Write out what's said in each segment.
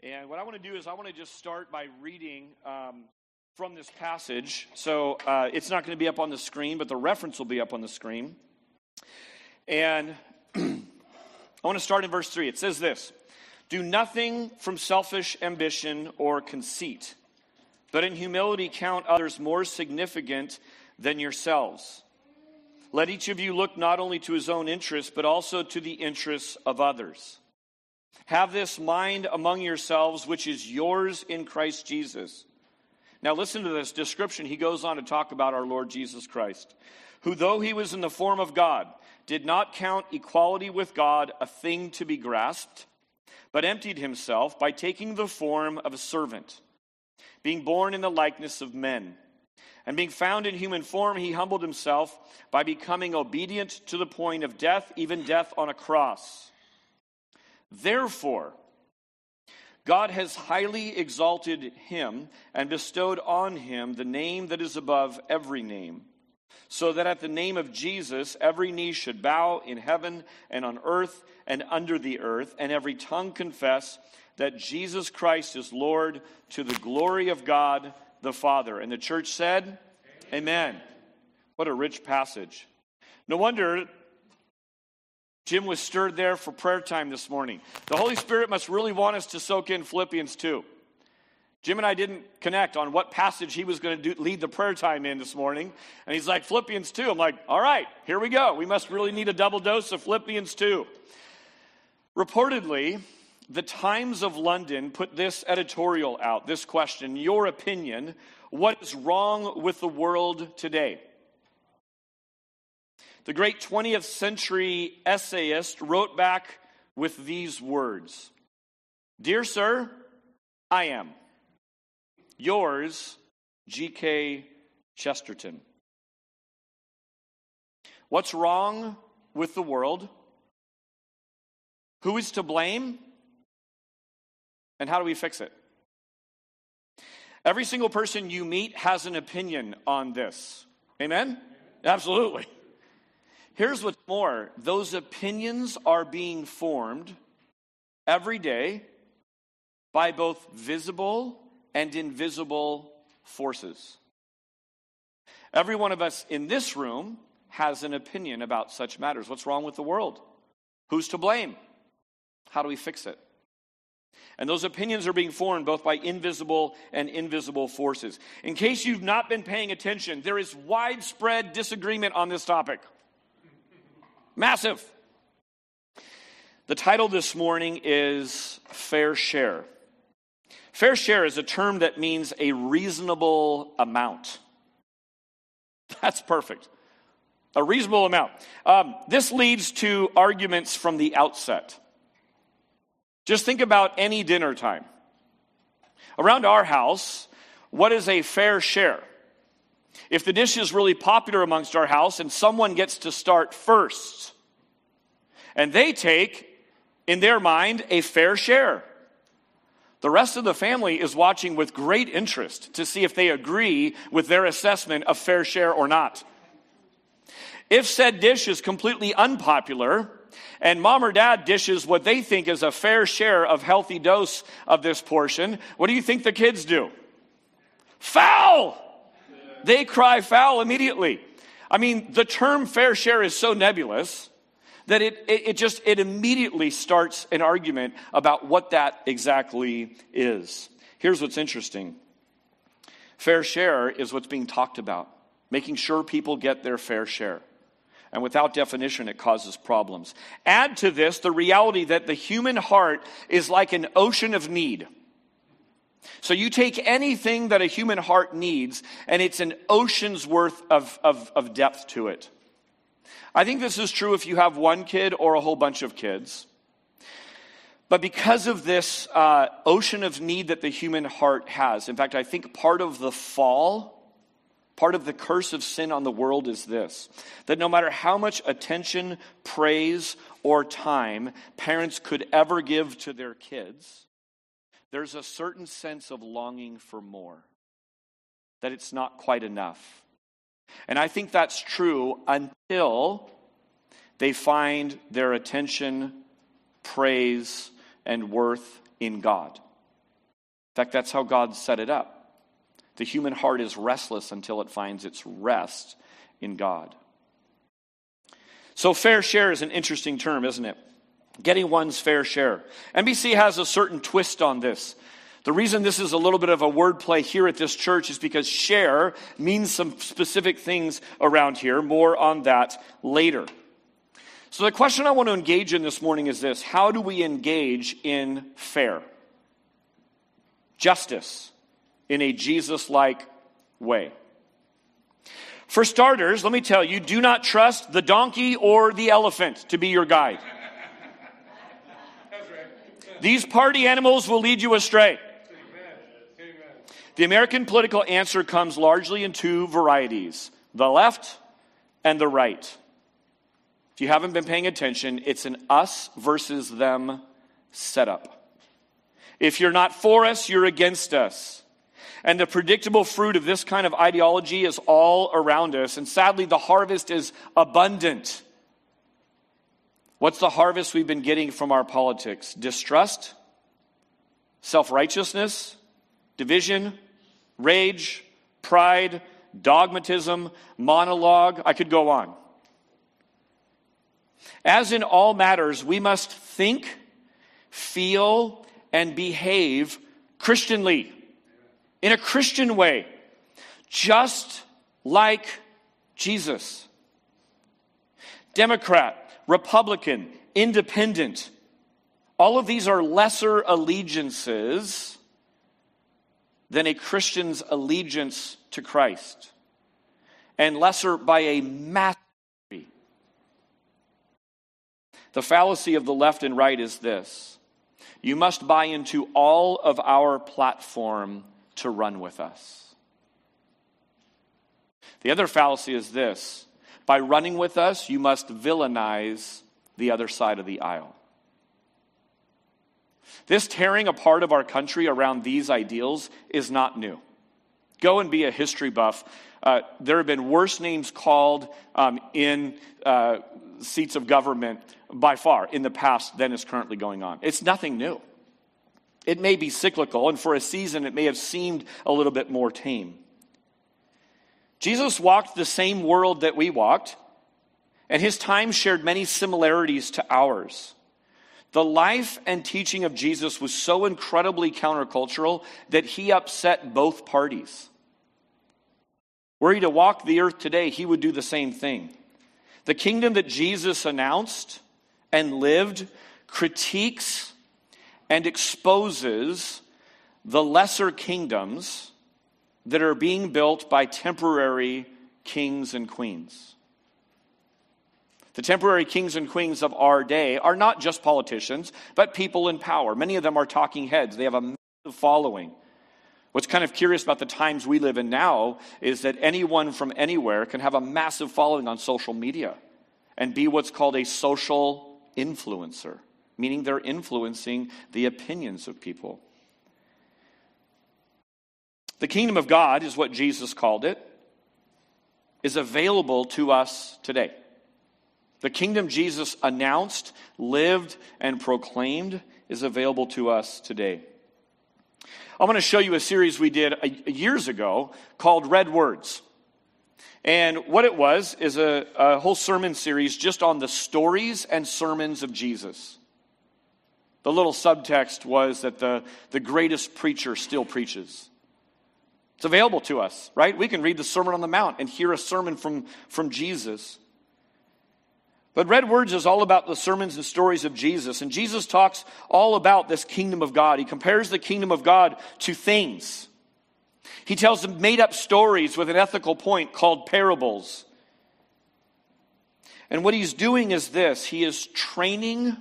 And what I want to do is I want to just start by reading um, from this passage. So uh, it's not going to be up on the screen, but the reference will be up on the screen. And I want to start in verse 3. It says this Do nothing from selfish ambition or conceit, but in humility count others more significant than yourselves. Let each of you look not only to his own interests, but also to the interests of others. Have this mind among yourselves, which is yours in Christ Jesus. Now, listen to this description. He goes on to talk about our Lord Jesus Christ, who, though he was in the form of God, did not count equality with God a thing to be grasped, but emptied himself by taking the form of a servant, being born in the likeness of men. And being found in human form, he humbled himself by becoming obedient to the point of death, even death on a cross. Therefore, God has highly exalted him and bestowed on him the name that is above every name, so that at the name of Jesus every knee should bow in heaven and on earth and under the earth, and every tongue confess that Jesus Christ is Lord to the glory of God the Father. And the church said, Amen. Amen. What a rich passage. No wonder Jim was stirred there for prayer time this morning. The Holy Spirit must really want us to soak in Philippians 2. Jim and I didn't connect on what passage he was going to do, lead the prayer time in this morning. And he's like, Philippians 2. I'm like, all right, here we go. We must really need a double dose of Philippians 2. Reportedly, the Times of London put this editorial out this question Your opinion, what is wrong with the world today? The great 20th century essayist wrote back with these words Dear Sir, I am. Yours, G.K. Chesterton. What's wrong with the world? Who is to blame? And how do we fix it? Every single person you meet has an opinion on this. Amen? Absolutely. Here's what's more those opinions are being formed every day by both visible and invisible forces. Every one of us in this room has an opinion about such matters. What's wrong with the world? Who's to blame? How do we fix it? And those opinions are being formed both by invisible and invisible forces. In case you've not been paying attention, there is widespread disagreement on this topic. Massive. The title this morning is Fair Share. Fair share is a term that means a reasonable amount. That's perfect. A reasonable amount. Um, this leads to arguments from the outset. Just think about any dinner time. Around our house, what is a fair share? If the dish is really popular amongst our house and someone gets to start first, and they take, in their mind, a fair share. The rest of the family is watching with great interest to see if they agree with their assessment of fair share or not. If said dish is completely unpopular, and mom or dad dishes what they think is a fair share of healthy dose of this portion, what do you think the kids do? Foul! They cry foul immediately. I mean, the term fair share is so nebulous that it, it, it just, it immediately starts an argument about what that exactly is. Here's what's interesting. Fair share is what's being talked about, making sure people get their fair share. And without definition, it causes problems. Add to this the reality that the human heart is like an ocean of need. So you take anything that a human heart needs, and it's an ocean's worth of, of, of depth to it. I think this is true if you have one kid or a whole bunch of kids. But because of this uh, ocean of need that the human heart has, in fact, I think part of the fall, part of the curse of sin on the world is this that no matter how much attention, praise, or time parents could ever give to their kids, there's a certain sense of longing for more, that it's not quite enough. And I think that's true until they find their attention, praise, and worth in God. In fact, that's how God set it up. The human heart is restless until it finds its rest in God. So, fair share is an interesting term, isn't it? Getting one's fair share. NBC has a certain twist on this. The reason this is a little bit of a wordplay here at this church is because share means some specific things around here. More on that later. So, the question I want to engage in this morning is this How do we engage in fair? Justice in a Jesus like way. For starters, let me tell you do not trust the donkey or the elephant to be your guide. These party animals will lead you astray. The American political answer comes largely in two varieties the left and the right. If you haven't been paying attention, it's an us versus them setup. If you're not for us, you're against us. And the predictable fruit of this kind of ideology is all around us. And sadly, the harvest is abundant. What's the harvest we've been getting from our politics? Distrust, self righteousness, division, rage, pride, dogmatism, monologue. I could go on. As in all matters, we must think, feel, and behave Christianly in a Christian way, just like Jesus. Democrat, Republican, Independent, all of these are lesser allegiances than a Christian's allegiance to Christ, and lesser by a massive. The fallacy of the left and right is this you must buy into all of our platform to run with us. The other fallacy is this by running with us, you must villainize the other side of the aisle. This tearing apart of our country around these ideals is not new. Go and be a history buff. Uh, there have been worse names called um, in uh, seats of government by far in the past than is currently going on. It's nothing new. It may be cyclical, and for a season it may have seemed a little bit more tame. Jesus walked the same world that we walked, and his time shared many similarities to ours. The life and teaching of Jesus was so incredibly countercultural that he upset both parties. Were he to walk the earth today, he would do the same thing. The kingdom that Jesus announced and lived critiques and exposes the lesser kingdoms that are being built by temporary kings and queens. The temporary kings and queens of our day are not just politicians, but people in power. Many of them are talking heads, they have a massive following. What's kind of curious about the times we live in now is that anyone from anywhere can have a massive following on social media and be what's called a social influencer meaning they're influencing the opinions of people. The kingdom of God is what Jesus called it, is available to us today. The kingdom Jesus announced, lived, and proclaimed is available to us today. I'm going to show you a series we did years ago called Red Words. And what it was is a, a whole sermon series just on the stories and sermons of Jesus. The little subtext was that the, the greatest preacher still preaches. It's available to us, right? We can read the Sermon on the Mount and hear a sermon from, from Jesus. But Red Words is all about the sermons and stories of Jesus. And Jesus talks all about this kingdom of God. He compares the kingdom of God to things. He tells made up stories with an ethical point called parables. And what he's doing is this he is training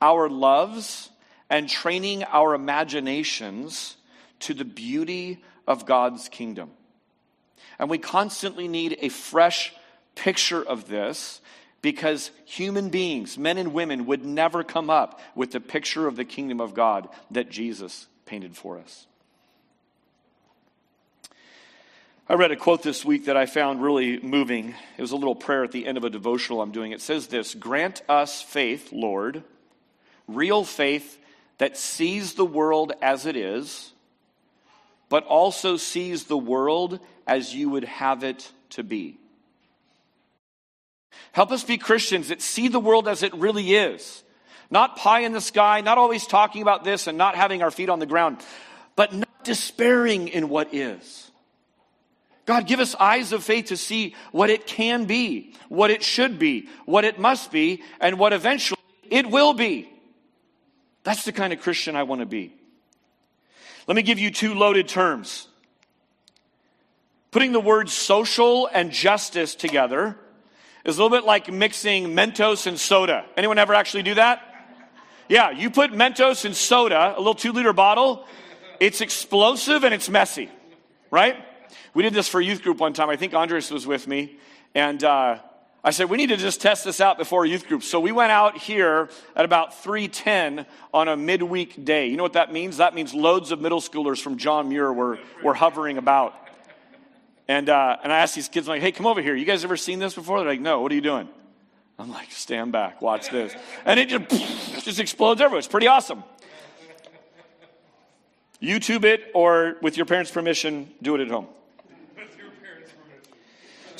our loves and training our imaginations to the beauty of God's kingdom. And we constantly need a fresh picture of this because human beings, men and women, would never come up with the picture of the kingdom of God that Jesus painted for us. I read a quote this week that I found really moving. It was a little prayer at the end of a devotional I'm doing. It says this Grant us faith, Lord, real faith that sees the world as it is but also sees the world as you would have it to be. Help us be Christians that see the world as it really is. Not pie in the sky, not always talking about this and not having our feet on the ground, but not despairing in what is. God, give us eyes of faith to see what it can be, what it should be, what it must be, and what eventually it will be. That's the kind of Christian I want to be. Let me give you two loaded terms. Putting the words social and justice together is a little bit like mixing Mentos and soda. Anyone ever actually do that? Yeah, you put Mentos and soda, a little two liter bottle, it's explosive and it's messy, right? We did this for a youth group one time. I think Andres was with me. And uh, I said, we need to just test this out before youth group. So we went out here at about 310 on a midweek day. You know what that means? That means loads of middle schoolers from John Muir were, were hovering about. And, uh, and I asked these kids, I'm like, hey, come over here. You guys ever seen this before? They're like, no, what are you doing? I'm like, stand back, watch this. And it just, just explodes everywhere. It's pretty awesome. YouTube it, or with your parents' permission, do it at home.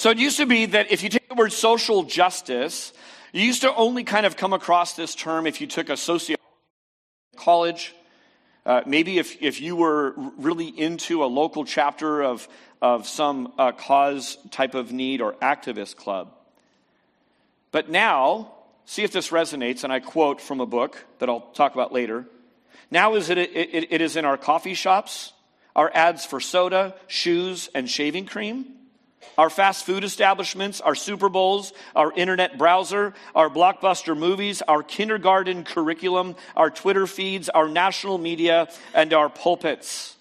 So it used to be that if you take the word social justice, you used to only kind of come across this term if you took a socio college. Uh, maybe if, if you were really into a local chapter of, of some uh, cause type of need or activist club. But now, see if this resonates, and I quote from a book that I'll talk about later. Now is it, it, it is in our coffee shops, our ads for soda, shoes, and shaving cream our fast food establishments, our Super Bowls, our internet browser, our blockbuster movies, our kindergarten curriculum, our Twitter feeds, our national media, and our pulpits.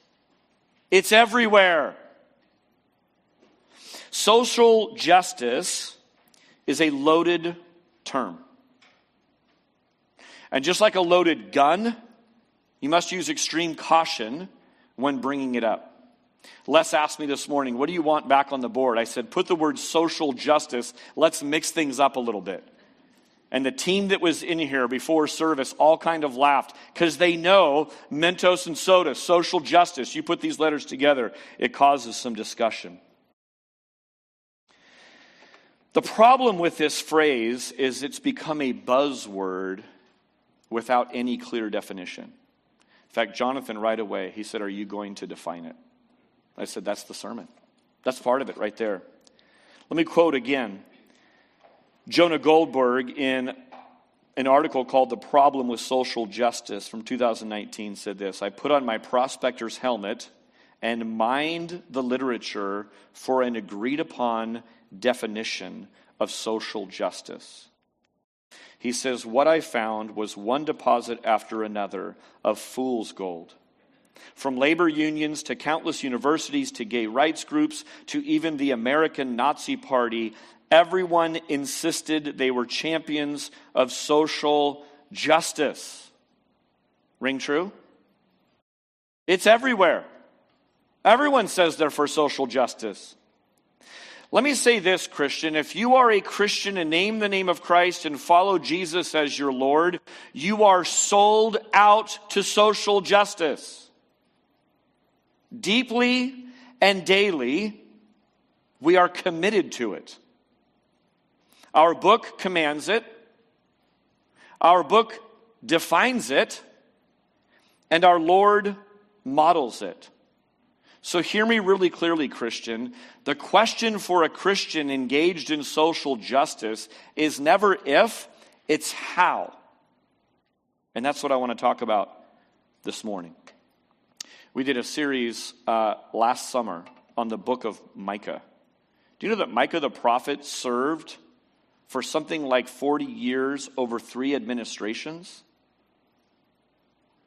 It's everywhere. Social justice is a loaded term. And just like a loaded gun, you must use extreme caution when bringing it up. Les asked me this morning, What do you want back on the board? I said, Put the word social justice. Let's mix things up a little bit. And the team that was in here before service all kind of laughed because they know Mentos and soda, social justice. You put these letters together, it causes some discussion. The problem with this phrase is it's become a buzzword without any clear definition. In fact, Jonathan, right away, he said, Are you going to define it? I said, That's the sermon. That's part of it right there. Let me quote again. Jonah Goldberg, in an article called The Problem with Social Justice from 2019, said this I put on my prospector's helmet and mined the literature for an agreed upon definition of social justice. He says, What I found was one deposit after another of fool's gold from labor unions to countless universities to gay rights groups to even the American Nazi Party, everyone insisted they were champions of social justice. Ring true? It's everywhere. Everyone says they're for social justice. Let me say this, Christian. If you are a Christian and name the name of Christ and follow Jesus as your Lord, you are sold out to social justice deeply and daily, we are committed to it. Our book commands it, our book defines it, and our Lord models it. So, hear me really clearly, Christian. The question for a Christian engaged in social justice is never if, it's how. And that's what I want to talk about this morning. We did a series uh, last summer on the book of Micah. Do you know that Micah the prophet served for something like 40 years over three administrations?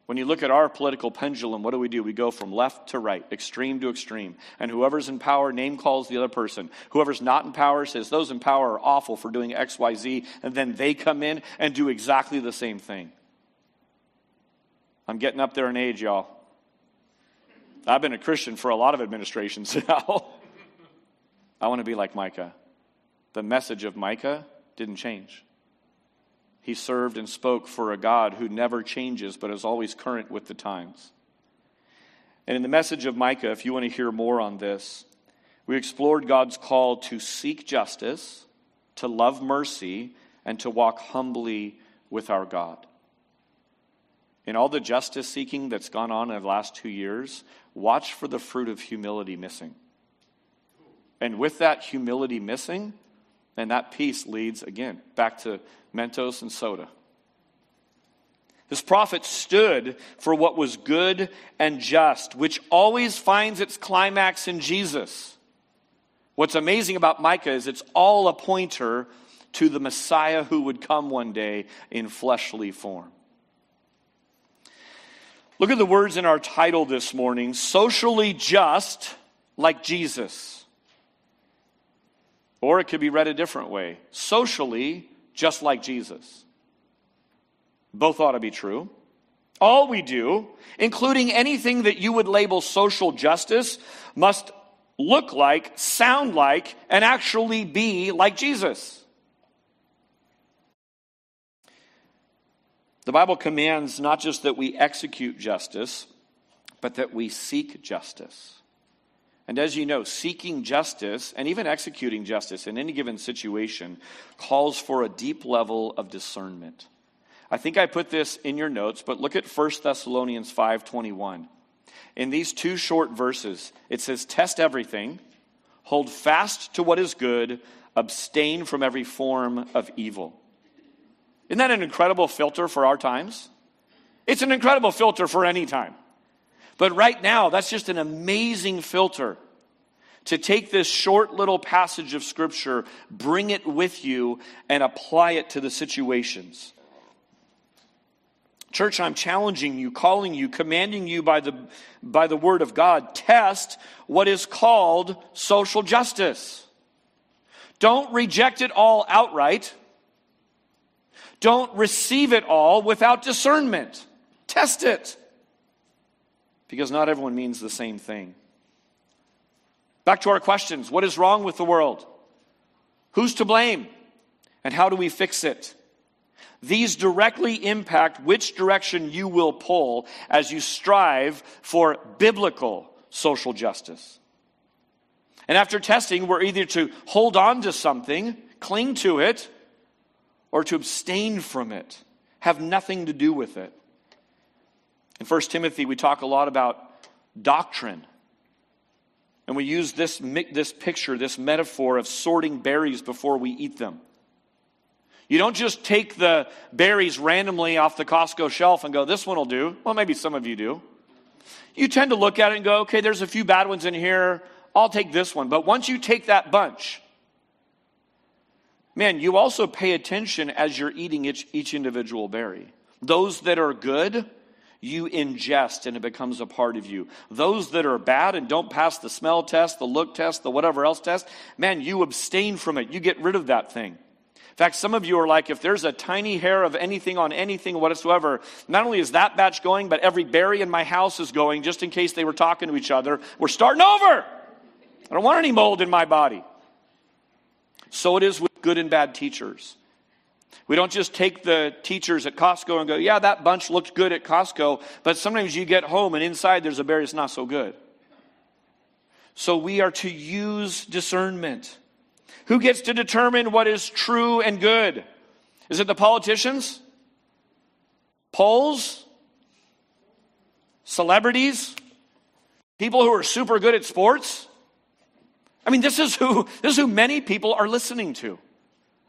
When you look at our political pendulum, what do we do? We go from left to right, extreme to extreme. And whoever's in power name calls the other person. Whoever's not in power says those in power are awful for doing X, Y, Z. And then they come in and do exactly the same thing. I'm getting up there in age, y'all. I've been a Christian for a lot of administrations now. I want to be like Micah. The message of Micah didn't change. He served and spoke for a God who never changes but is always current with the times. And in the message of Micah, if you want to hear more on this, we explored God's call to seek justice, to love mercy, and to walk humbly with our God. In all the justice seeking that's gone on in the last two years, watch for the fruit of humility missing. And with that humility missing, and that peace leads again back to Mentos and soda. This prophet stood for what was good and just, which always finds its climax in Jesus. What's amazing about Micah is it's all a pointer to the Messiah who would come one day in fleshly form. Look at the words in our title this morning socially just like Jesus. Or it could be read a different way socially just like Jesus. Both ought to be true. All we do, including anything that you would label social justice, must look like, sound like, and actually be like Jesus. The Bible commands not just that we execute justice, but that we seek justice. And as you know, seeking justice and even executing justice in any given situation calls for a deep level of discernment. I think I put this in your notes, but look at 1 Thessalonians 5:21. In these two short verses, it says test everything, hold fast to what is good, abstain from every form of evil. Isn't that an incredible filter for our times? It's an incredible filter for any time. But right now, that's just an amazing filter to take this short little passage of Scripture, bring it with you, and apply it to the situations. Church, I'm challenging you, calling you, commanding you by the, by the Word of God. Test what is called social justice. Don't reject it all outright. Don't receive it all without discernment. Test it. Because not everyone means the same thing. Back to our questions What is wrong with the world? Who's to blame? And how do we fix it? These directly impact which direction you will pull as you strive for biblical social justice. And after testing, we're either to hold on to something, cling to it, or to abstain from it, have nothing to do with it. In 1 Timothy, we talk a lot about doctrine. And we use this, this picture, this metaphor of sorting berries before we eat them. You don't just take the berries randomly off the Costco shelf and go, this one will do. Well, maybe some of you do. You tend to look at it and go, okay, there's a few bad ones in here. I'll take this one. But once you take that bunch, man, you also pay attention as you're eating each, each individual berry. Those that are good, you ingest and it becomes a part of you. Those that are bad and don't pass the smell test, the look test, the whatever else test, man, you abstain from it. You get rid of that thing. In fact, some of you are like, if there's a tiny hair of anything on anything whatsoever, not only is that batch going, but every berry in my house is going, just in case they were talking to each other. We're starting over. I don't want any mold in my body. So it is with good and bad teachers. We don't just take the teachers at Costco and go, yeah, that bunch looked good at Costco, but sometimes you get home and inside there's a berry that's not so good. So we are to use discernment. Who gets to determine what is true and good? Is it the politicians? Polls? Celebrities? People who are super good at sports? I mean, this is who, this is who many people are listening to,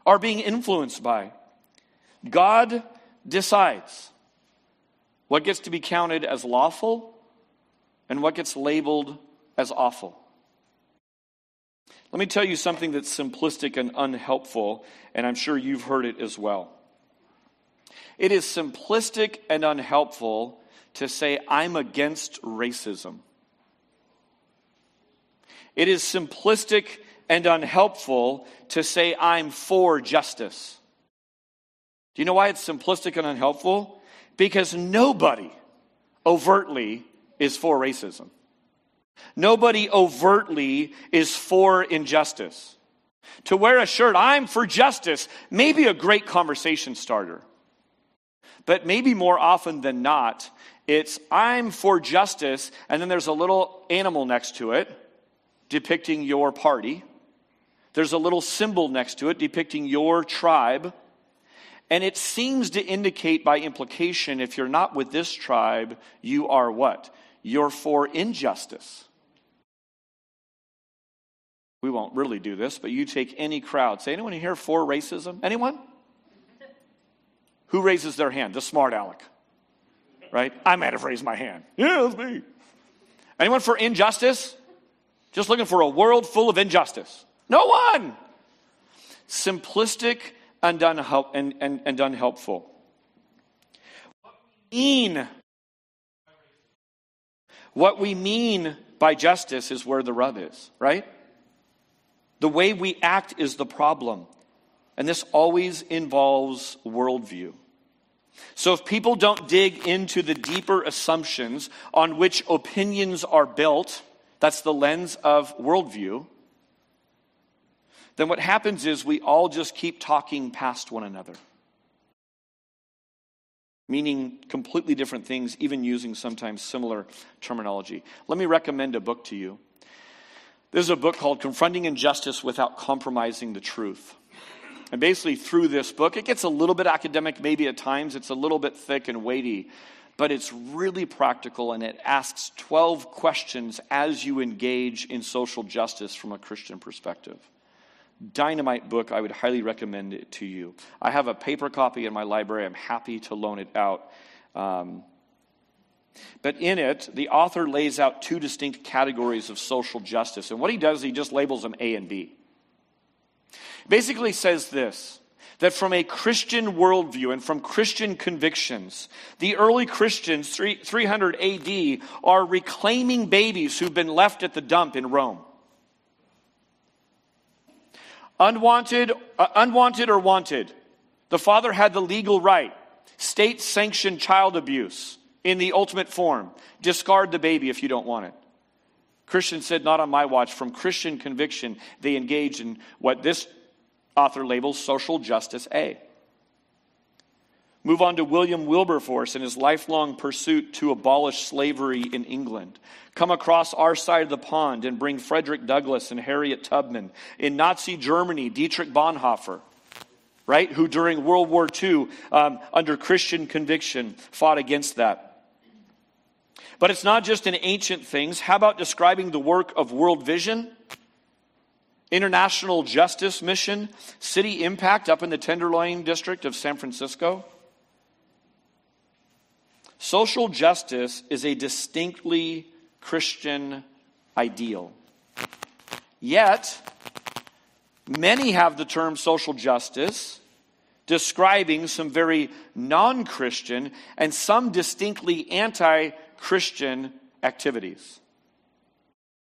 are being influenced by. God decides what gets to be counted as lawful and what gets labeled as awful. Let me tell you something that's simplistic and unhelpful, and I'm sure you've heard it as well. It is simplistic and unhelpful to say, I'm against racism. It is simplistic and unhelpful to say, I'm for justice. Do you know why it's simplistic and unhelpful? Because nobody overtly is for racism. Nobody overtly is for injustice. To wear a shirt, I'm for justice, may be a great conversation starter. But maybe more often than not, It's I'm for justice, and then there's a little animal next to it depicting your party. There's a little symbol next to it depicting your tribe. And it seems to indicate by implication if you're not with this tribe, you are what? You're for injustice. We won't really do this, but you take any crowd. Say, anyone here for racism? Anyone? Who raises their hand? The smart aleck. Right? I might have raised my hand. Yeah, me. Anyone for injustice? Just looking for a world full of injustice. No one. Simplistic and, unhelp, and, and, and unhelpful. What we mean, what we mean by justice is where the rub is, right? The way we act is the problem. And this always involves worldview. So if people don't dig into the deeper assumptions on which opinions are built, that's the lens of worldview, then what happens is we all just keep talking past one another. Meaning completely different things, even using sometimes similar terminology. Let me recommend a book to you. There's a book called Confronting Injustice Without Compromising the Truth. And basically, through this book, it gets a little bit academic, maybe at times. It's a little bit thick and weighty, but it's really practical and it asks 12 questions as you engage in social justice from a Christian perspective. Dynamite book, I would highly recommend it to you. I have a paper copy in my library. I'm happy to loan it out. Um, but in it, the author lays out two distinct categories of social justice. And what he does, he just labels them A and B. Basically says this that from a Christian worldview and from Christian convictions, the early Christians, 300 AD, are reclaiming babies who've been left at the dump in Rome. Unwanted, uh, unwanted or wanted, the father had the legal right. State sanctioned child abuse in the ultimate form. Discard the baby if you don't want it. Christian said, Not on my watch. From Christian conviction, they engage in what this author labels social justice A. Move on to William Wilberforce and his lifelong pursuit to abolish slavery in England. Come across our side of the pond and bring Frederick Douglass and Harriet Tubman. In Nazi Germany, Dietrich Bonhoeffer right? Who during World War II, um, under Christian conviction, fought against that. But it's not just in ancient things. How about describing the work of World Vision, International Justice Mission, City Impact up in the Tenderloin district of San Francisco? Social justice is a distinctly Christian ideal. Yet, many have the term social justice describing some very non Christian and some distinctly anti Christian activities.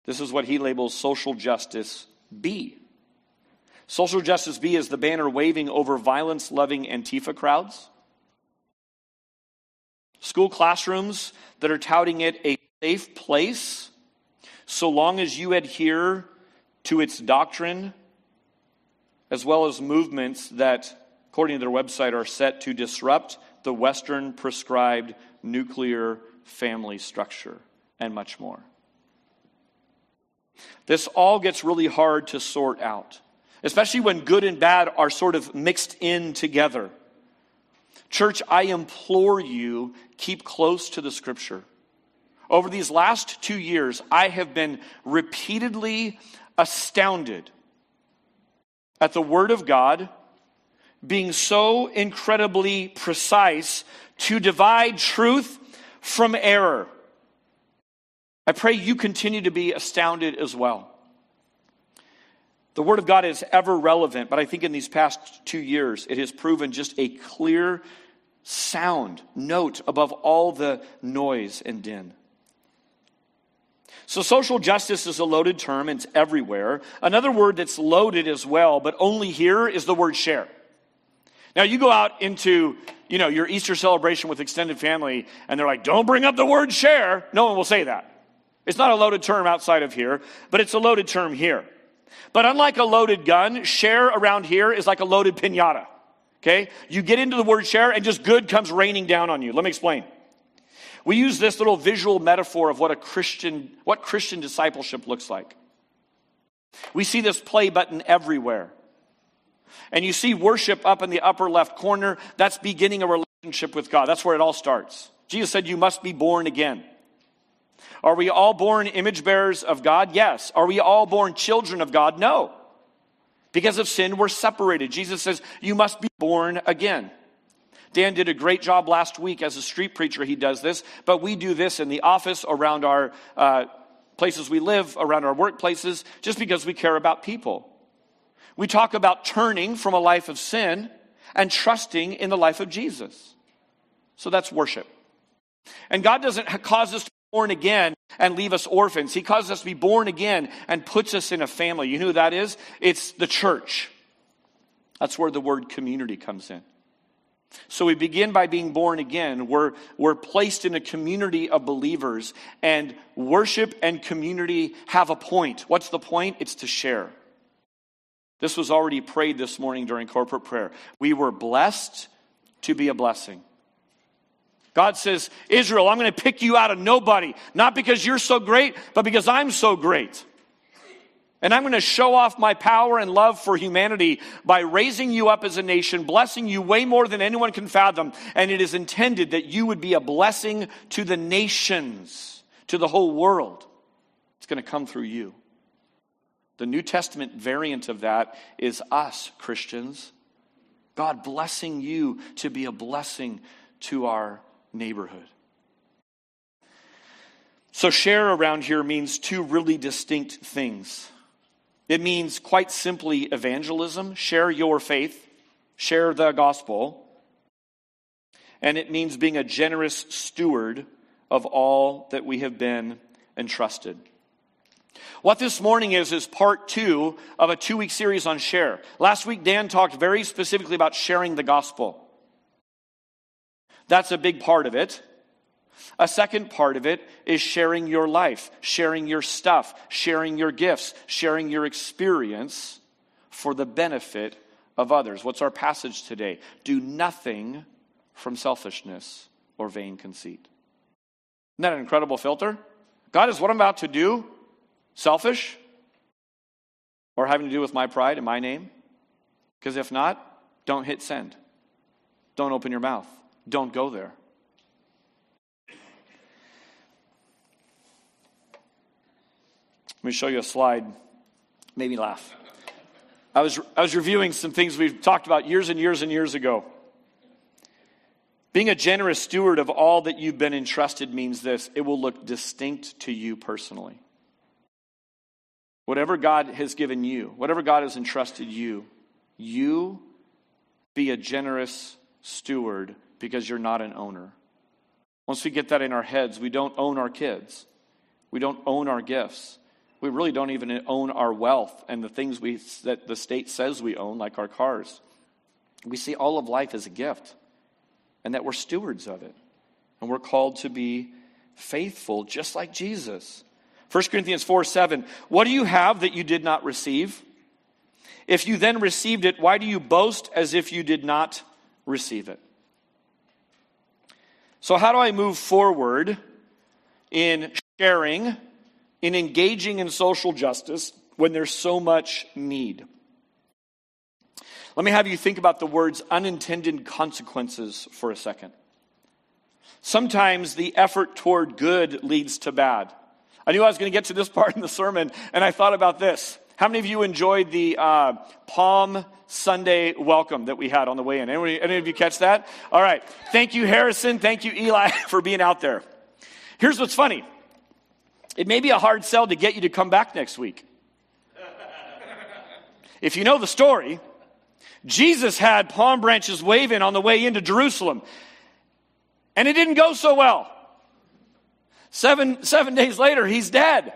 This is what he labels social justice B. Social justice B is the banner waving over violence loving Antifa crowds. School classrooms that are touting it a safe place so long as you adhere to its doctrine, as well as movements that, according to their website, are set to disrupt the Western prescribed nuclear family structure, and much more. This all gets really hard to sort out, especially when good and bad are sort of mixed in together. Church, I implore you, keep close to the scripture. Over these last two years, I have been repeatedly astounded at the Word of God being so incredibly precise to divide truth from error. I pray you continue to be astounded as well. The Word of God is ever relevant, but I think in these past two years, it has proven just a clear sound, note above all the noise and din. So, social justice is a loaded term, it's everywhere. Another word that's loaded as well, but only here, is the word share. Now, you go out into you know, your Easter celebration with extended family, and they're like, don't bring up the word share. No one will say that. It's not a loaded term outside of here, but it's a loaded term here. But unlike a loaded gun, share around here is like a loaded pinata. Okay? You get into the word share and just good comes raining down on you. Let me explain. We use this little visual metaphor of what a Christian, what Christian discipleship looks like. We see this play button everywhere. And you see worship up in the upper left corner. That's beginning a relationship with God. That's where it all starts. Jesus said, You must be born again. Are we all born image bearers of God? Yes. Are we all born children of God? No. Because of sin, we're separated. Jesus says, You must be born again. Dan did a great job last week as a street preacher. He does this, but we do this in the office, around our uh, places we live, around our workplaces, just because we care about people. We talk about turning from a life of sin and trusting in the life of Jesus. So that's worship. And God doesn't cause us to born again and leave us orphans. He causes us to be born again and puts us in a family. You know who that is? It's the church. That's where the word community comes in. So we begin by being born again. We're, we're placed in a community of believers, and worship and community have a point. What's the point? It's to share. This was already prayed this morning during corporate prayer. We were blessed to be a blessing. God says, Israel, I'm going to pick you out of nobody, not because you're so great, but because I'm so great. And I'm going to show off my power and love for humanity by raising you up as a nation, blessing you way more than anyone can fathom. And it is intended that you would be a blessing to the nations, to the whole world. It's going to come through you. The New Testament variant of that is us, Christians. God blessing you to be a blessing to our neighborhood. So, share around here means two really distinct things. It means quite simply evangelism, share your faith, share the gospel. And it means being a generous steward of all that we have been entrusted. What this morning is, is part two of a two week series on share. Last week, Dan talked very specifically about sharing the gospel. That's a big part of it. A second part of it is sharing your life, sharing your stuff, sharing your gifts, sharing your experience for the benefit of others. What's our passage today? Do nothing from selfishness or vain conceit. Isn't that an incredible filter? God is what I'm about to do selfish or having to do with my pride and my name? Because if not, don't hit send. Don't open your mouth. Don't go there. Let me show you a slide. Made me laugh. I was, I was reviewing some things we've talked about years and years and years ago. Being a generous steward of all that you've been entrusted means this it will look distinct to you personally. Whatever God has given you, whatever God has entrusted you, you be a generous steward because you're not an owner. Once we get that in our heads, we don't own our kids, we don't own our gifts we really don't even own our wealth and the things we, that the state says we own, like our cars. We see all of life as a gift and that we're stewards of it. And we're called to be faithful, just like Jesus. 1 Corinthians 4 7. What do you have that you did not receive? If you then received it, why do you boast as if you did not receive it? So, how do I move forward in sharing in engaging in social justice when there's so much need. Let me have you think about the words unintended consequences for a second. Sometimes the effort toward good leads to bad. I knew I was going to get to this part in the sermon, and I thought about this. How many of you enjoyed the uh, Palm Sunday welcome that we had on the way in? Any, any of you catch that? All right. Thank you, Harrison. Thank you, Eli, for being out there. Here's what's funny it may be a hard sell to get you to come back next week. if you know the story, Jesus had palm branches waving on the way into Jerusalem, and it didn't go so well. Seven, seven days later, he's dead.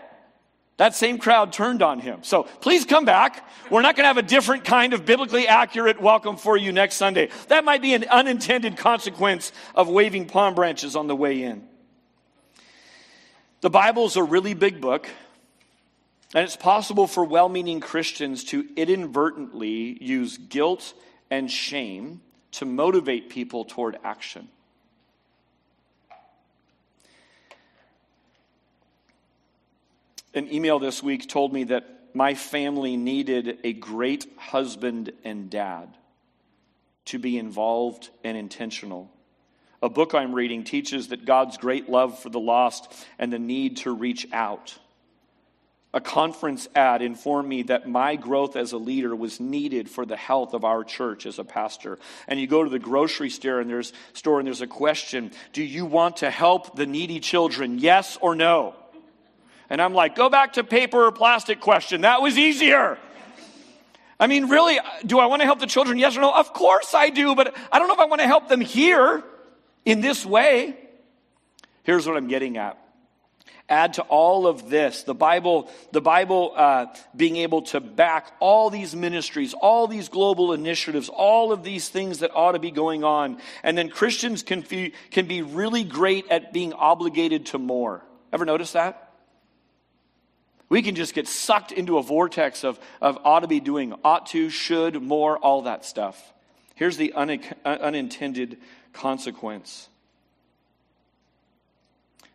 That same crowd turned on him. So please come back. We're not going to have a different kind of biblically accurate welcome for you next Sunday. That might be an unintended consequence of waving palm branches on the way in. The Bible is a really big book, and it's possible for well meaning Christians to inadvertently use guilt and shame to motivate people toward action. An email this week told me that my family needed a great husband and dad to be involved and intentional. A book I'm reading teaches that God's great love for the lost and the need to reach out. A conference ad informed me that my growth as a leader was needed for the health of our church as a pastor. And you go to the grocery store and there's store and there's a question, do you want to help the needy children? Yes or no? And I'm like, go back to paper or plastic question. That was easier. I mean, really, do I want to help the children? Yes or no? Of course I do, but I don't know if I want to help them here in this way. Here's what I'm getting at. Add to all of this the Bible, the Bible uh, being able to back all these ministries, all these global initiatives, all of these things that ought to be going on. And then Christians can, be, can be really great at being obligated to more. Ever notice that? We can just get sucked into a vortex of, of ought to be doing, ought to, should, more, all that stuff. Here's the un, unintended consequence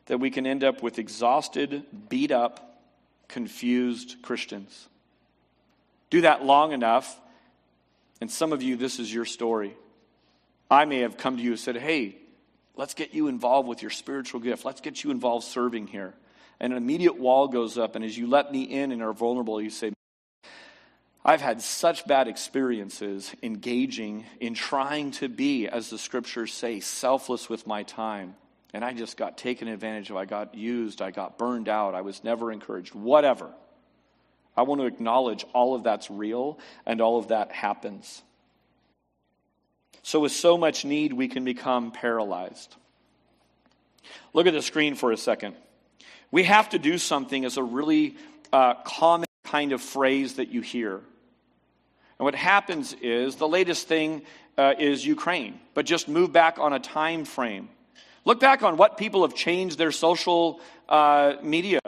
that we can end up with exhausted, beat up, confused Christians. Do that long enough, and some of you, this is your story. I may have come to you and said, Hey, let's get you involved with your spiritual gift. Let's get you involved serving here and an immediate wall goes up. And as you let me in and are vulnerable, you say, I've had such bad experiences engaging in trying to be, as the scriptures say, selfless with my time. And I just got taken advantage of. I got used. I got burned out. I was never encouraged. Whatever. I want to acknowledge all of that's real and all of that happens. So, with so much need, we can become paralyzed. Look at the screen for a second. We have to do something is a really uh, common kind of phrase that you hear. And what happens is the latest thing uh, is Ukraine, but just move back on a time frame. Look back on what people have changed their social uh, media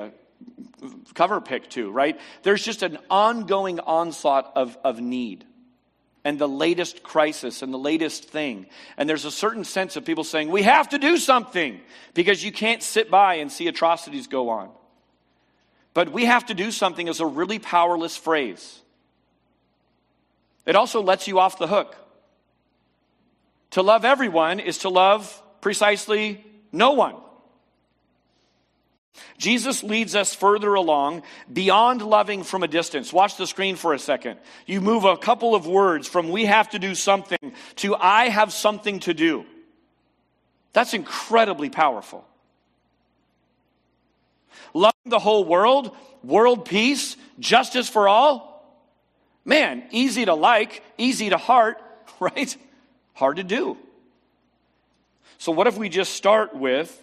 cover pic to, right? There's just an ongoing onslaught of, of need and the latest crisis and the latest thing. And there's a certain sense of people saying, we have to do something because you can't sit by and see atrocities go on. But we have to do something is a really powerless phrase. It also lets you off the hook. To love everyone is to love precisely no one. Jesus leads us further along beyond loving from a distance. Watch the screen for a second. You move a couple of words from we have to do something to I have something to do. That's incredibly powerful. Loving the whole world, world peace, justice for all. Man, easy to like, easy to heart, right? Hard to do. So, what if we just start with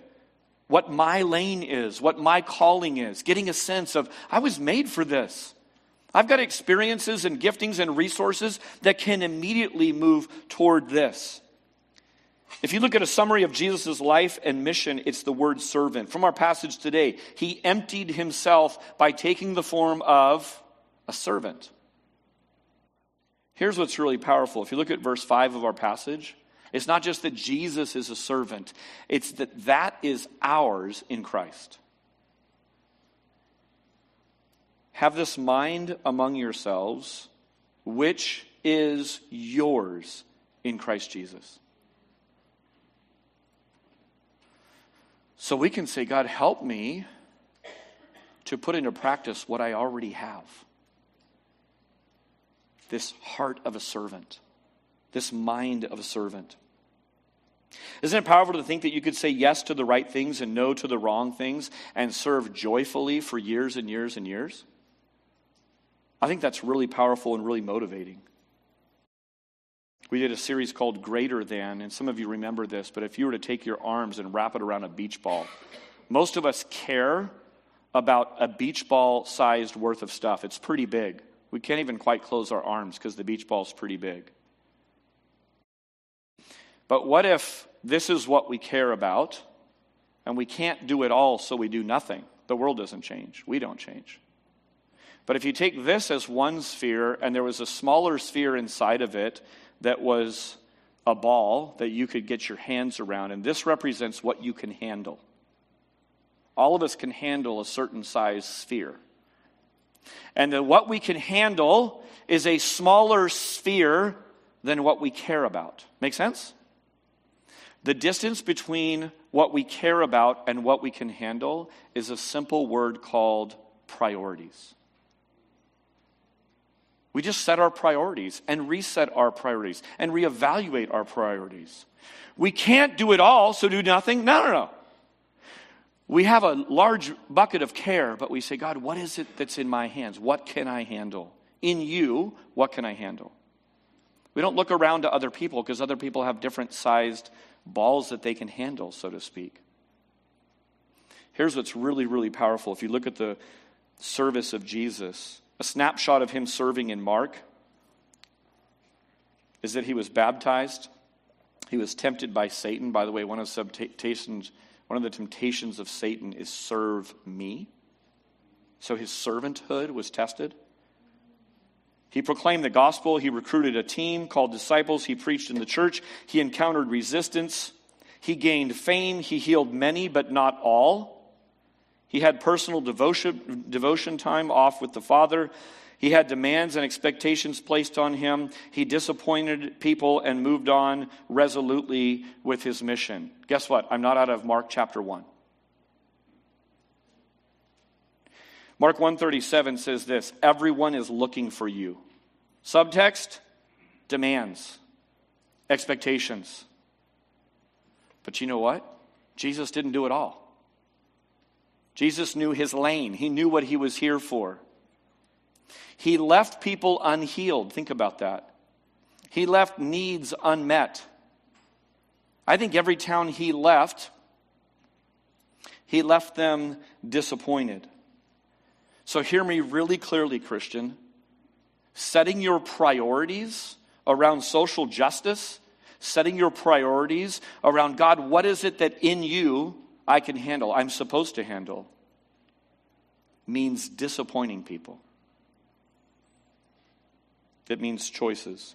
what my lane is, what my calling is, getting a sense of, I was made for this. I've got experiences and giftings and resources that can immediately move toward this. If you look at a summary of Jesus' life and mission, it's the word servant. From our passage today, he emptied himself by taking the form of a servant. Here's what's really powerful. If you look at verse 5 of our passage, it's not just that Jesus is a servant, it's that that is ours in Christ. Have this mind among yourselves, which is yours in Christ Jesus. So we can say, God, help me to put into practice what I already have this heart of a servant this mind of a servant. Isn't it powerful to think that you could say yes to the right things and no to the wrong things and serve joyfully for years and years and years? I think that's really powerful and really motivating. We did a series called Greater Than, and some of you remember this, but if you were to take your arms and wrap it around a beach ball, most of us care about a beach ball sized worth of stuff. It's pretty big. We can't even quite close our arms because the beach ball is pretty big. But what if this is what we care about and we can't do it all, so we do nothing? The world doesn't change. We don't change. But if you take this as one sphere and there was a smaller sphere inside of it that was a ball that you could get your hands around, and this represents what you can handle. All of us can handle a certain size sphere. And that what we can handle is a smaller sphere than what we care about. Make sense? The distance between what we care about and what we can handle is a simple word called priorities. We just set our priorities and reset our priorities and reevaluate our priorities. We can't do it all, so do nothing. No, no, no. We have a large bucket of care, but we say, God, what is it that's in my hands? What can I handle? In you, what can I handle? We don't look around to other people because other people have different sized balls that they can handle, so to speak. Here's what's really, really powerful. If you look at the service of Jesus, a snapshot of him serving in Mark is that he was baptized. He was tempted by Satan. By the way, one of temptations, one of the temptations of Satan is serve me. So his servanthood was tested. He proclaimed the gospel. He recruited a team called disciples. He preached in the church. He encountered resistance. He gained fame. He healed many, but not all. He had personal devotion, devotion time off with the Father. He had demands and expectations placed on him. He disappointed people and moved on resolutely with his mission. Guess what? I'm not out of Mark chapter 1. Mark 137 says this, everyone is looking for you. Subtext, demands, expectations. But you know what? Jesus didn't do it all. Jesus knew his lane. He knew what he was here for. He left people unhealed. Think about that. He left needs unmet. I think every town he left, he left them disappointed. So hear me really clearly, Christian. Setting your priorities around social justice, setting your priorities around God, what is it that in you I can handle, I'm supposed to handle, means disappointing people. It means choices.